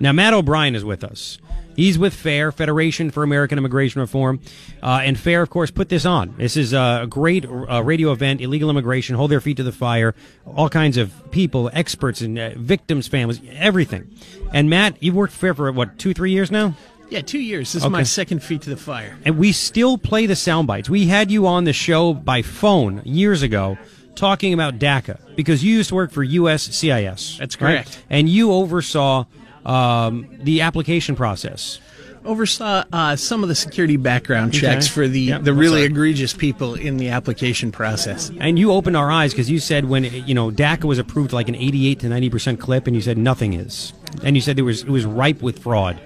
Now, Matt O'Brien is with us. He's with FAIR, Federation for American Immigration Reform. Uh, and FAIR, of course, put this on. This is a great uh, radio event, illegal immigration, hold their feet to the fire, all kinds of people, experts and uh, victims, families, everything. And Matt, you've worked for FAIR for, what, two, three years now? Yeah, two years. This is my second feet to the fire. And we still play the sound bites. We had you on the show by phone years ago talking about DACA because you used to work for USCIS. That's correct. Right? And you oversaw um, the application process. Oversaw uh, some of the security background checks Okay. for the, Yep. the really egregious people in the application process. And you opened our eyes because you said when you know DACA was approved like an 88 to 90 percent clip, and you said nothing is, and you said there was it was ripe with fraud,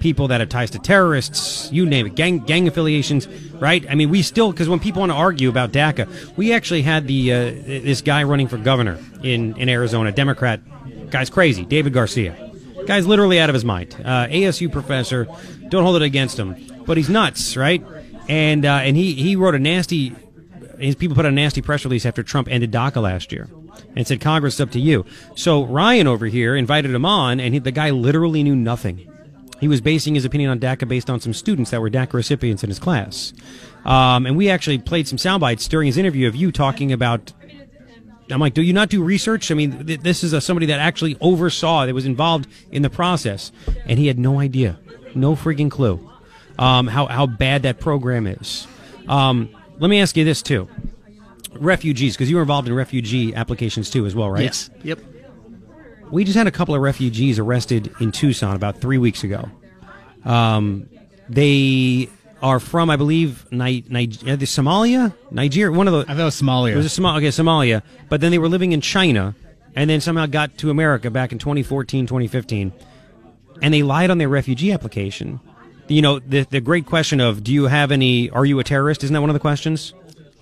people that have ties to terrorists, you name it, gang gang affiliations, right? I mean, we still because when people want to argue about DACA, we actually had the uh, this guy running for governor in in Arizona, Democrat, guy's crazy, David Garcia, guy's literally out of his mind, uh, ASU professor. Don't hold it against him, but he's nuts, right? And uh, and he he wrote a nasty his people put out a nasty press release after Trump ended DACA last year and said, Congress, it's up to you. So Ryan over here invited him on, and he, the guy literally knew nothing. He was basing his opinion on DACA based on some students that were DACA recipients in his class. Um, and we actually played some sound bites during his interview of you talking about. I'm like, do you not do research? I mean, th- this is a, somebody that actually oversaw, that was involved in the process, and he had no idea, no freaking clue um, how, how bad that program is. Um, let me ask you this, too. Refugees, because you were involved in refugee applications too, as well, right? Yes. Yep. We just had a couple of refugees arrested in Tucson about three weeks ago. Um, they are from, I believe, Ni- Ni- the Somalia, Nigeria, one of the. I thought it was Somalia. It was a Somal- okay, Somalia, but then they were living in China, and then somehow got to America back in 2014, 2015, and they lied on their refugee application. You know, the the great question of, do you have any? Are you a terrorist? Isn't that one of the questions?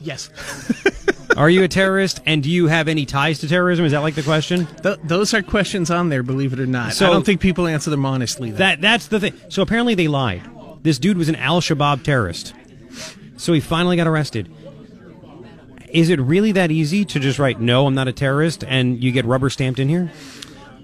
Yes. Are you a terrorist? And do you have any ties to terrorism? Is that like the question? Th- those are questions on there, believe it or not. So- I don't think people answer them honestly. Though. That that's the thing. So apparently they lied. This dude was an Al Shabaab terrorist. So he finally got arrested. Is it really that easy to just write no, I'm not a terrorist, and you get rubber stamped in here?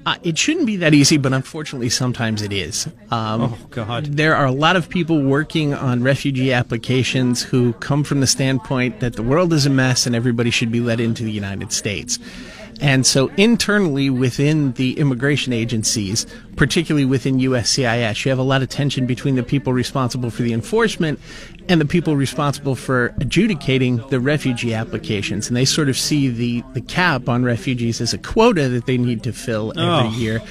Uh, it shouldn't be that easy, but unfortunately, sometimes it is. Um, Oh, God. There are a lot of people working on refugee applications who come from the standpoint that the world is a mess and everybody should be let into the United States. And so, internally within the immigration agencies, particularly within USCIS, you have a lot of tension between the people responsible for the enforcement and the people responsible for adjudicating the refugee applications. And they sort of see the, the cap on refugees as a quota that they need to fill every Oh. year.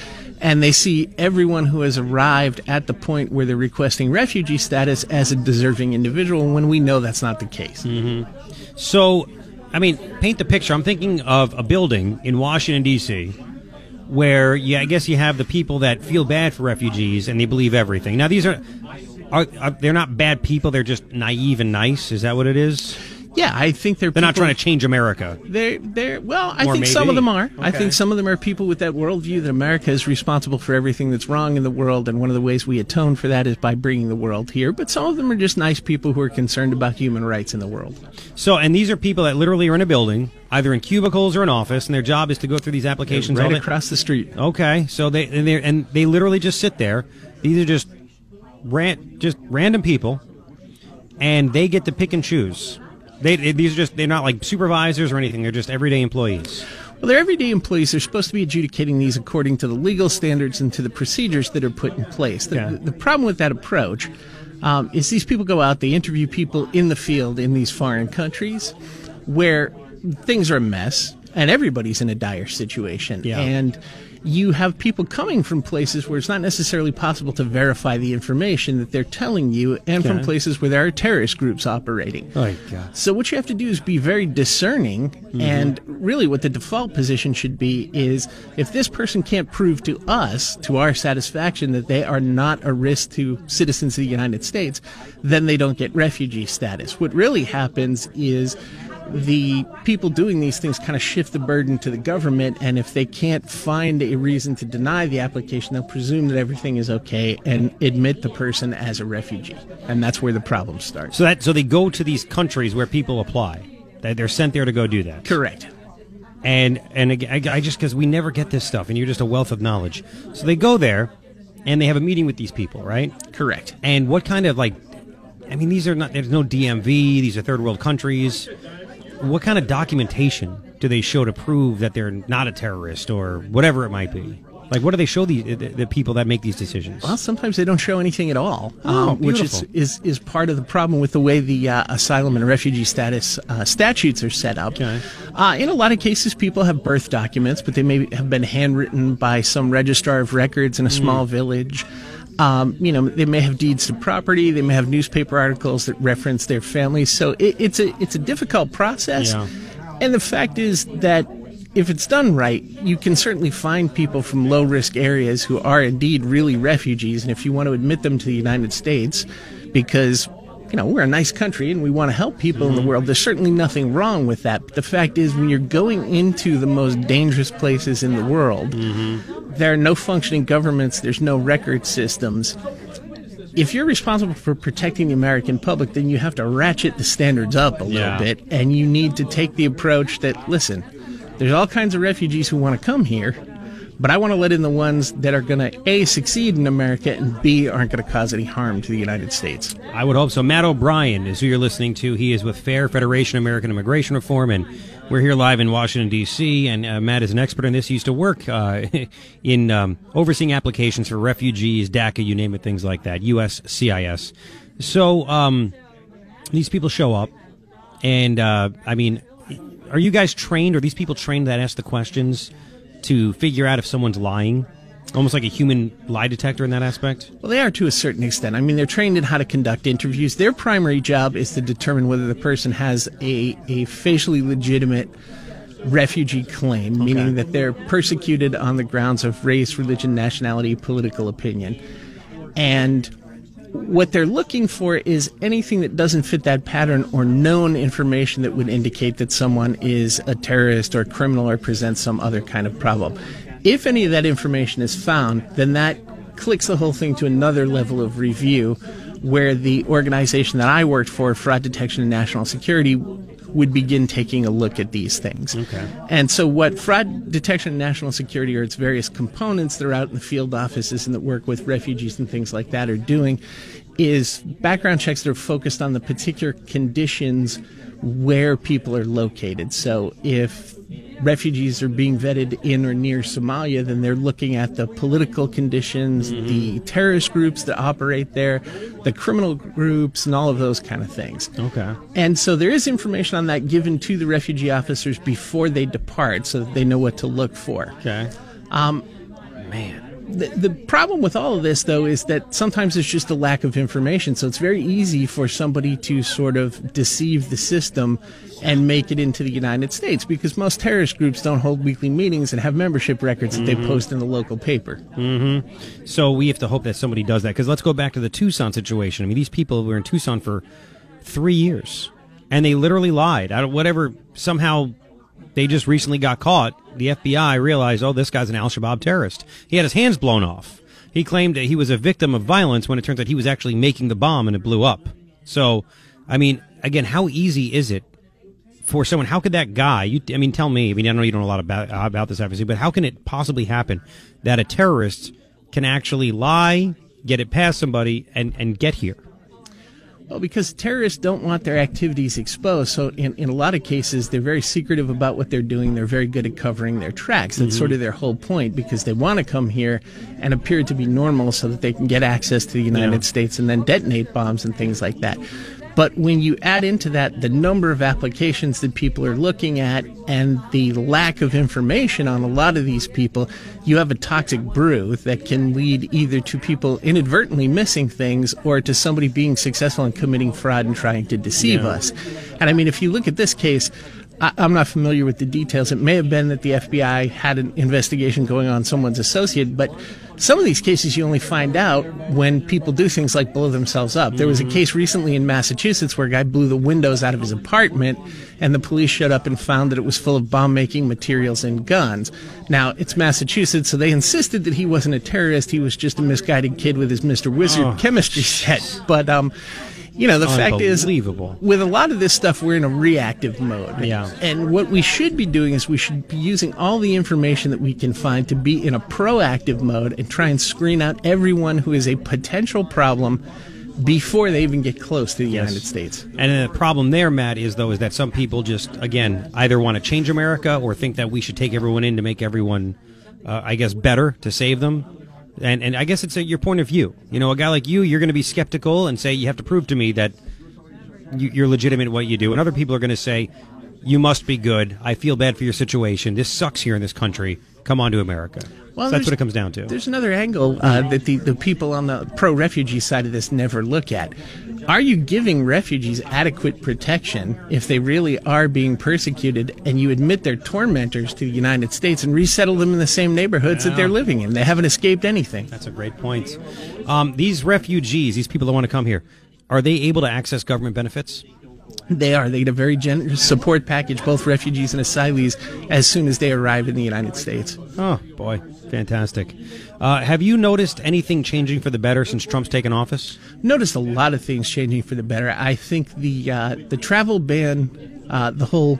And they see everyone who has arrived at the point where they're requesting refugee status as a deserving individual when we know that's not the case. Mm-hmm. So, I mean, paint the picture. I'm thinking of a building in Washington D.C. where, yeah, I guess you have the people that feel bad for refugees and they believe everything. Now, these are, are, are they're not bad people. They're just naive and nice. Is that what it is? Yeah, I think they're They're not trying to change America. They're, they're, well, I Or think some of them are. I think some of them are people with that worldview that America is responsible for everything that's wrong in the world, and one of the ways we atone for that is by bringing the world here. But some of them are just nice people who are concerned about human rights in the world. So, and these are people that literally are in a building, either in cubicles or an office, and their job is to go through these applications. all right across the street. Okay, so they and they and they literally just sit there. These are just ran, just random people, and they get to pick and choose. They these are just they're not like supervisors or anything. They're just everyday employees. Well, they're everyday employees. They're supposed to be adjudicating these according to the legal standards and to the procedures that are put in place. The, Yeah. the problem with that approach um, is these people go out, they interview people in the field in these foreign countries where things are a mess and everybody's in a dire situation. Yeah. And you have people coming from places where it's not necessarily possible to verify the information that they're telling you and from places where there are terrorist groups operating. Oh God! So what you have to do is be very discerning, Mm-hmm. and really, what the default position should be is if this person can't prove to us, to our satisfaction, that they are not a risk to citizens of the United States, then they don't get refugee status. What really happens is the people doing these things kind of shift the burden to the government, and if they can't find a reason to deny the application, they'll presume that everything is okay and admit the person as a refugee, and that's where the problem starts. So that so they go to these countries where people apply. They- They're sent there to go do that. Correct. And and again, I, I just because we never get this stuff, and you're just a wealth of knowledge. So they go there, and they have a meeting with these people, right? Correct. And what kind of like, I mean, these are not. There's no DMV. These are third world countries. What kind of documentation do they show to prove that they're not a terrorist or whatever it might be? Like, what do they show the the, the people that make these decisions? Well, sometimes they don't show anything at all, Oh, um, which is, is is part of the problem with the way the uh, asylum and refugee status uh, statutes are set up. Okay. Uh, in a lot of cases, people have birth documents, but they may have been handwritten by some registrar of records in a Hmm. small village. Um, you know, they may have deeds to property. They may have newspaper articles that reference their families. So it, it's a it's a difficult process. Yeah. And the fact is that if it's done right, you can certainly find people from low risk areas who are indeed really refugees. And if you want to admit them to the United States, because you know, we're a nice country and we want to help people in the world. There's certainly nothing wrong with that. But the fact is, when you're going into the most dangerous places in the world, there are no functioning governments, there's no record systems. If you're responsible for protecting the American public, then you have to ratchet the standards up a Yeah. little bit, and you need to take the approach that, listen, there's all kinds of refugees who want to come here, but I want to let in the ones that are going to A, succeed in America, and B, aren't going to cause any harm to the United States. I would hope so. Matt O'Brien is who you're listening to. He is with FAIR, Federation American Immigration Reform, and we're here live in Washington, D.C. And uh, Matt is an expert in this. He used to work uh, in um, overseeing applications for refugees, DACA, you name it, things like that, USCIS. So um, these people show up, and uh, I mean, are you guys trained? Are these people trained that ask the questions to figure out if someone's lying? Almost like a human lie detector in that aspect? Well, they are to a certain extent. I mean, they're trained in how to conduct interviews. Their primary job is to determine whether the person has a, a facially legitimate refugee claim, meaning that they're persecuted on the grounds of race, religion, nationality, political opinion. And what they're looking for is anything that doesn't fit that pattern or known information that would indicate that someone is a terrorist or criminal or presents some other kind of problem. If any of that information is found, then that clicks the whole thing to another level of review where the organization that I worked for, Fraud Detection and National Security, would begin taking a look at these things. Okay. And so, what fraud detection and national security or its various components that are out in the field offices and that work with refugees and things like that are doing is background checks that are focused on the particular conditions where people are located. So, if refugees are being vetted in or near Somalia, then they're looking at the political conditions, the terrorist groups that operate there, the criminal groups, and all of those kind of things. Okay. And so there is information on that given to the refugee officers before they depart so that they know what to look for. Okay. Um, man. The, the problem with all of this, though, is that sometimes it's just a lack of information. So it's very easy for somebody to sort of deceive the system and make it into the United States because most terrorist groups don't hold weekly meetings and have membership records that they mm-hmm. post in the local paper. Mm-hmm. So we have to hope that somebody does that. Because let's go back to the Tucson situation. I mean, these people were in Tucson for three years, and they literally lied. I don't, whatever. Somehow, they just recently got caught. The FBI realized, oh, this guy's an Al Shabaab terrorist. He had his hands blown off. He claimed that he was a victim of violence when it turns out he was actually making the bomb and it blew up. So, I mean, again, how easy is it for someone? How could that guy? You, I mean, tell me. I mean, I know you don't know a lot about about this, obviously, but how can it possibly happen that a terrorist can actually lie, get it past somebody, and and get here? Well, because terrorists don't want their activities exposed. So, in, in a lot of cases, they're very secretive about what they're doing. They're very good at covering their tracks. That's sort mm-hmm. of their whole point because they want to come here and appear to be normal so that they can get access to the United Yeah. States and then detonate bombs and things like that. But when you add into that the number of applications that people are looking at and the lack of information on a lot of these people, you have a toxic brew that can lead either to people inadvertently missing things or to somebody being successful in committing fraud and trying to deceive Yeah. us. And I mean, if you look at this case, I, I'm not familiar with the details. It may have been that the FBI had an investigation going on someone's associate, but some of these cases you only find out when people do things like blow themselves up. There was a case recently in Massachusetts where a guy blew the windows out of his apartment and the police showed up and found that it was full of bomb making materials and guns. Now, it's Massachusetts, so they insisted that he wasn't a terrorist. He was just a misguided kid with his Mr. Wizard Oh. chemistry set. But, um, you know, the fact is, Unbelievable. with a lot of this stuff, we're in a reactive mode. Yeah. And what we should be doing is we should be using all the information that we can find to be in a proactive mode and try and screen out everyone who is a potential problem before they even get close to the United States. And the problem there, Matt, is though is that some people just again either want to change America or think that we should take everyone in to make everyone, uh, I guess, better to save them. And and I guess it's a, your point of view. You know, a guy like you, you're going to be skeptical and say you have to prove to me that you, you're legitimate in what you do, and other people are going to say you must be good. I feel bad for your situation. This sucks here in this country. Come on to America. Well, So that's what it comes down to. There's another angle uh, that the, the people on the pro refugee side of this never look at. Are you giving refugees adequate protection if they really are being persecuted and you admit they're tormentors to the United States and resettle them in the same neighborhoods that they're living in? They haven't escaped anything. That's a great point. Um, these refugees, these people that want to come here, are they able to access government benefits? They are. They get a very generous support package, both refugees and asylees, as soon as they arrive in the United States. Oh boy, fantastic! Uh, have you noticed anything changing for the better since Trump's taken office? noticed a lot of things changing for the better. I think the uh, the travel ban, uh, the whole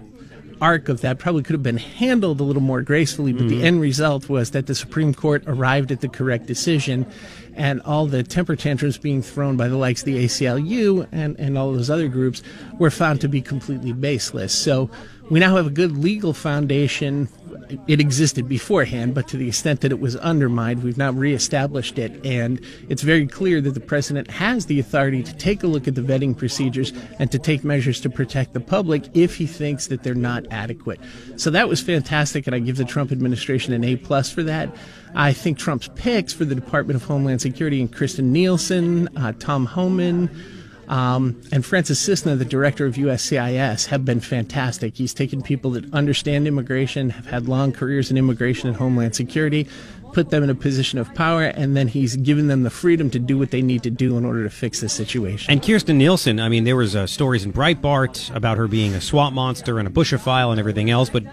arc of that probably could have been handled a little more gracefully, but the mm-hmm. end result was that the Supreme Court arrived at the correct decision, and all the temper tantrums being thrown by the likes of the ACLU and, and all those other groups were found to be completely baseless. So we now have a good legal foundation it existed beforehand, but to the extent that it was undermined, we've now reestablished it. And it's very clear that the president has the authority to take a look at the vetting procedures and to take measures to protect the public if he thinks that they're not adequate. So that was fantastic, and I give the Trump administration an A plus for that. I think Trump's picks for the Department of Homeland Security and Kirstjen Nielsen, uh, Tom Homan, um, and Francis Cissna, the director of USCIS, have been fantastic. He's taken people that understand immigration, have had long careers in immigration and homeland security, put them in a position of power, and then he's given them the freedom to do what they need to do in order to fix the situation. And Kirstjen Nielsen, I mean, there was uh, stories in Breitbart about her being a swamp monster and a Bushophile and everything else, but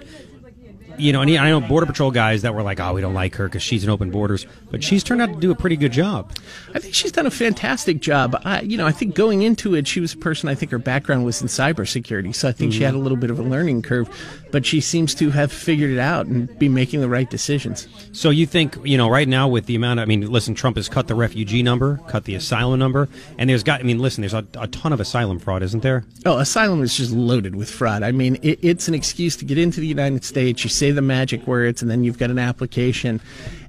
you know, and I know border patrol guys that were like, "Oh, we don't like her because she's an open borders," but she's turned out to do a pretty good job. I think she's done a fantastic job. I, you know, I think going into it, she was a person. I think her background was in cybersecurity, so I think she had a mm-hmm. little bit of a learning curve. But she seems to have figured it out and be making the right decisions. So you think, you know, right now with the amount of, I mean, listen, Trump has cut the refugee number, cut the asylum number, and there's got, I mean, listen, there's a, a ton of asylum fraud, isn't there? Oh, asylum is just loaded with fraud. I mean, it, it's an excuse to get into the United States. You say the magic words, and then you've got an application.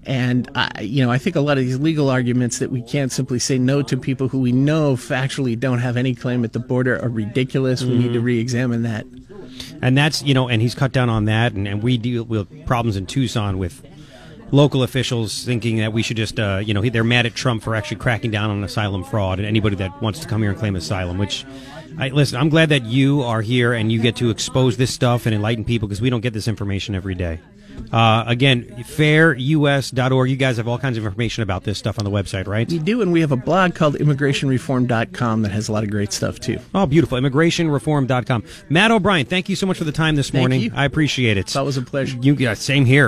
And I, you know, I think a lot of these legal arguments that we can't simply say no to people who we know factually don't have any claim at the border are ridiculous. We need to re-examine that. And that's, you know, and he's cut down on that, and, and we deal with problems in Tucson with local officials thinking that we should just, uh, you know, they're mad at Trump for actually cracking down on asylum fraud and anybody that wants to come here and claim asylum, which, I, listen, I'm glad that you are here and you get to expose this stuff and enlighten people because we don't get this information every day. Uh, again, fairus.org. You guys have all kinds of information about this stuff on the website, right? We do, and we have a blog called immigrationreform.com that has a lot of great stuff too. Oh, beautiful. Immigrationreform.com. Matt O'Brien, thank you so much for the time this Thank morning. you. I appreciate it. That was a pleasure. You, yeah, same here.